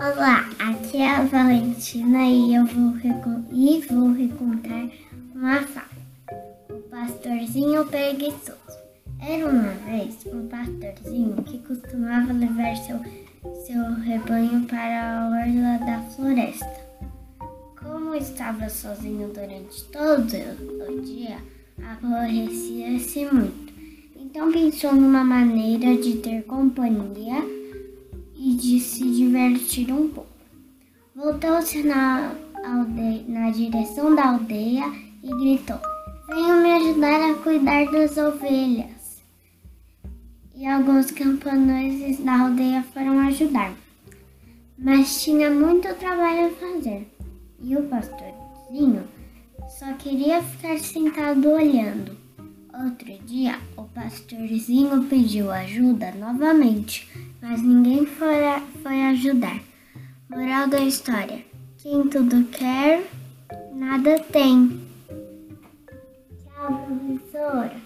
Olá, aqui é a Valentina e eu vou, e vou recontar uma fala. O pastorzinho preguiçoso. Era uma vez um pastorzinho que costumava levar seu, seu rebanho para a orla da floresta. Como estava sozinho durante todo o dia, aborrecia-se muito. Então pensou numa maneira de ter companhia e de se divertir um pouco. Voltou-se na, na direção da aldeia e gritou: Venham me ajudar a cuidar das ovelhas. E alguns camponeses da aldeia foram ajudar. Mas tinha muito trabalho a fazer. E o pastorzinho só queria ficar sentado olhando. Outro dia, o pastorzinho pediu ajuda novamente, mas ninguém foi, foi ajudar. Moral da história: quem tudo quer, nada tem. Tchau, professora.